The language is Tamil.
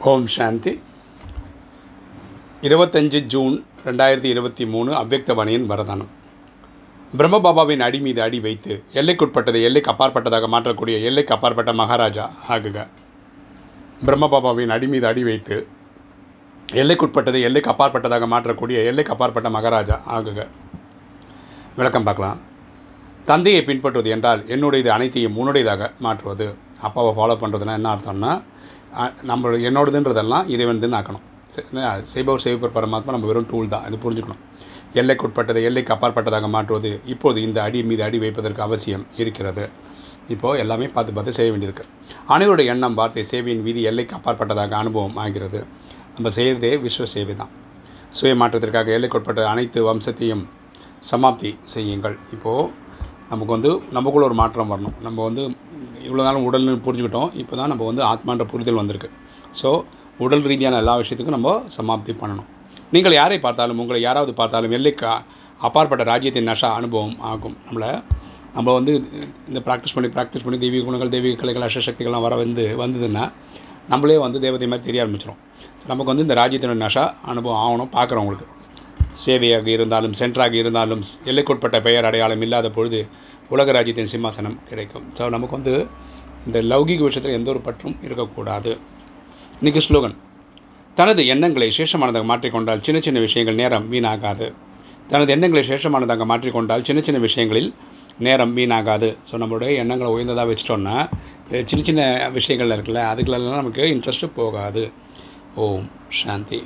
ஓம் சாந்தி. இருபத்தஞ்சு ஜூன் ரெண்டாயிரத்தி இருபத்தி மூணு அவ்வக்தவாணியின் வரதானம். பிரம்மபாபாவின் அடி மீது அடி வைத்து எல்லைக்குட்பட்டதை எல்லைக்கு அப்பாற்பட்டதாக மாற்றக்கூடிய எல்லைக்கு அப்பாற்பட்ட மகாராஜா ஆகுக. பிரம்மபாபாவின் அடி மீது அடி வைத்து எல்லைக்குட்பட்டதை எல்லைக்கு அப்பாற்பட்டதாக மாற்றக்கூடிய எல்லைக்கு அப்பாற்பட்ட மகாராஜா ஆகுக. விளக்கம் பார்க்கலாம். தந்தையை பின்பற்றுவது என்றால் என்னுடையது அனைத்தையும் உன்னுடையதாக மாற்றுவது. அப்பாவை ஃபாலோ பண்ணுறதுனா என்ன அர்த்தம்னா நம்ம என்னோடதுன்றதெல்லாம் இறைவன்துன்னு ஆக்கணும் செய்பவர் செய்பவர் பரமாத்மா நம்ம வெறும் டூல் தான். இது புரிஞ்சுக்கணும். எல்லைக்குட்பட்டதை எல்லைக்கு அப்பாற்பட்டதாக மாற்றுவது இப்போது இந்த அடி மீது அடி வைப்பதற்கு அவசியம் இருக்கிறது. இப்போது எல்லாமே பார்த்து பார்த்து செய்ய வேண்டியிருக்கு. அனைவருடைய எண்ணம் வார்த்தை சேவையின் வீதி எல்லைக்கு அப்பாற்பட்டதாக அனுபவம் ஆகிறது. நம்ம செய்கிறதே விஸ்வ சேவை தான். சுய மாற்றத்திற்காக எல்லைக்குட்பட்ட அனைத்து வம்சத்தையும் சமாப்தி செய்யுங்கள். இப்போது நமக்கு வந்து நமக்குள்ள ஒரு மாற்றம் வரணும். நம்ம வந்து இவ்வளோ நாளும் உடல்னு புரிஞ்சுக்கிட்டோம். இப்போ தான் நம்ம வந்து ஆத்மான்ற புரிதல் வந்திருக்கு. ஸோ உடல் ரீதியான எல்லா விஷயத்துக்கும் நம்ம சமாப்தி பண்ணணும். நீங்கள் யாரை பார்த்தாலும் உங்களை யாராவது பார்த்தாலும் எல்லைக்கு அப்பாற்பட்ட ராஜ்யத்தின் நஷா அனுபவம் ஆகும். நம்மளை நம்ம வந்து இந்த ப்ராக்டிஸ் பண்ணி ப்ராக்டிஸ் பண்ணி தெய்வீக குணங்கள் தெய்வீக கலைகள் அஷ்டசக்திகள்லாம் வர வந்து வந்ததுன்னா நம்மளே வந்து தேவதை மாதிரி தெரிய ஆரம்பிச்சிடும் நமக்கு வந்து இந்த ராஜ்யத்தினோட நஷா அனுபவம் ஆகணும் பார்க்குறவங்களுக்கு சேவையாக இருந்தாலும் சென்டராக இருந்தாலும் எல்லைக்குட்பட்ட பெயர் அடையாளம் இல்லாத பொழுது உலக ராஜ்யத்தின் சிம்மாசனம் கிடைக்கும். ஸோ நமக்கு வந்து இந்த லௌகிக விஷயத்தில் எந்த ஒரு பற்றும் இருக்கக்கூடாது. இன்றைக்கி ஸ்லோகன். தனது எண்ணங்களை சேஷமானதாக மாற்றிக்கொண்டால் சின்ன சின்ன விஷயங்கள் நேரம் வீணாகாது. தனது எண்ணங்களை சேஷமானதாக மாற்றிக்கொண்டால் சின்ன சின்ன விஷயங்களில் நேரம் வீணாகாது. ஸோ நம்மளுடைய எண்ணங்களை உயர்ந்ததாக வச்சிட்டோம்னா சின்ன சின்ன விஷயங்கள் இருக்குல்ல அதுக்குள்ளெல்லாம் நமக்கு இன்ட்ரெஸ்ட்டு போகாது. ஓம் சாந்தி.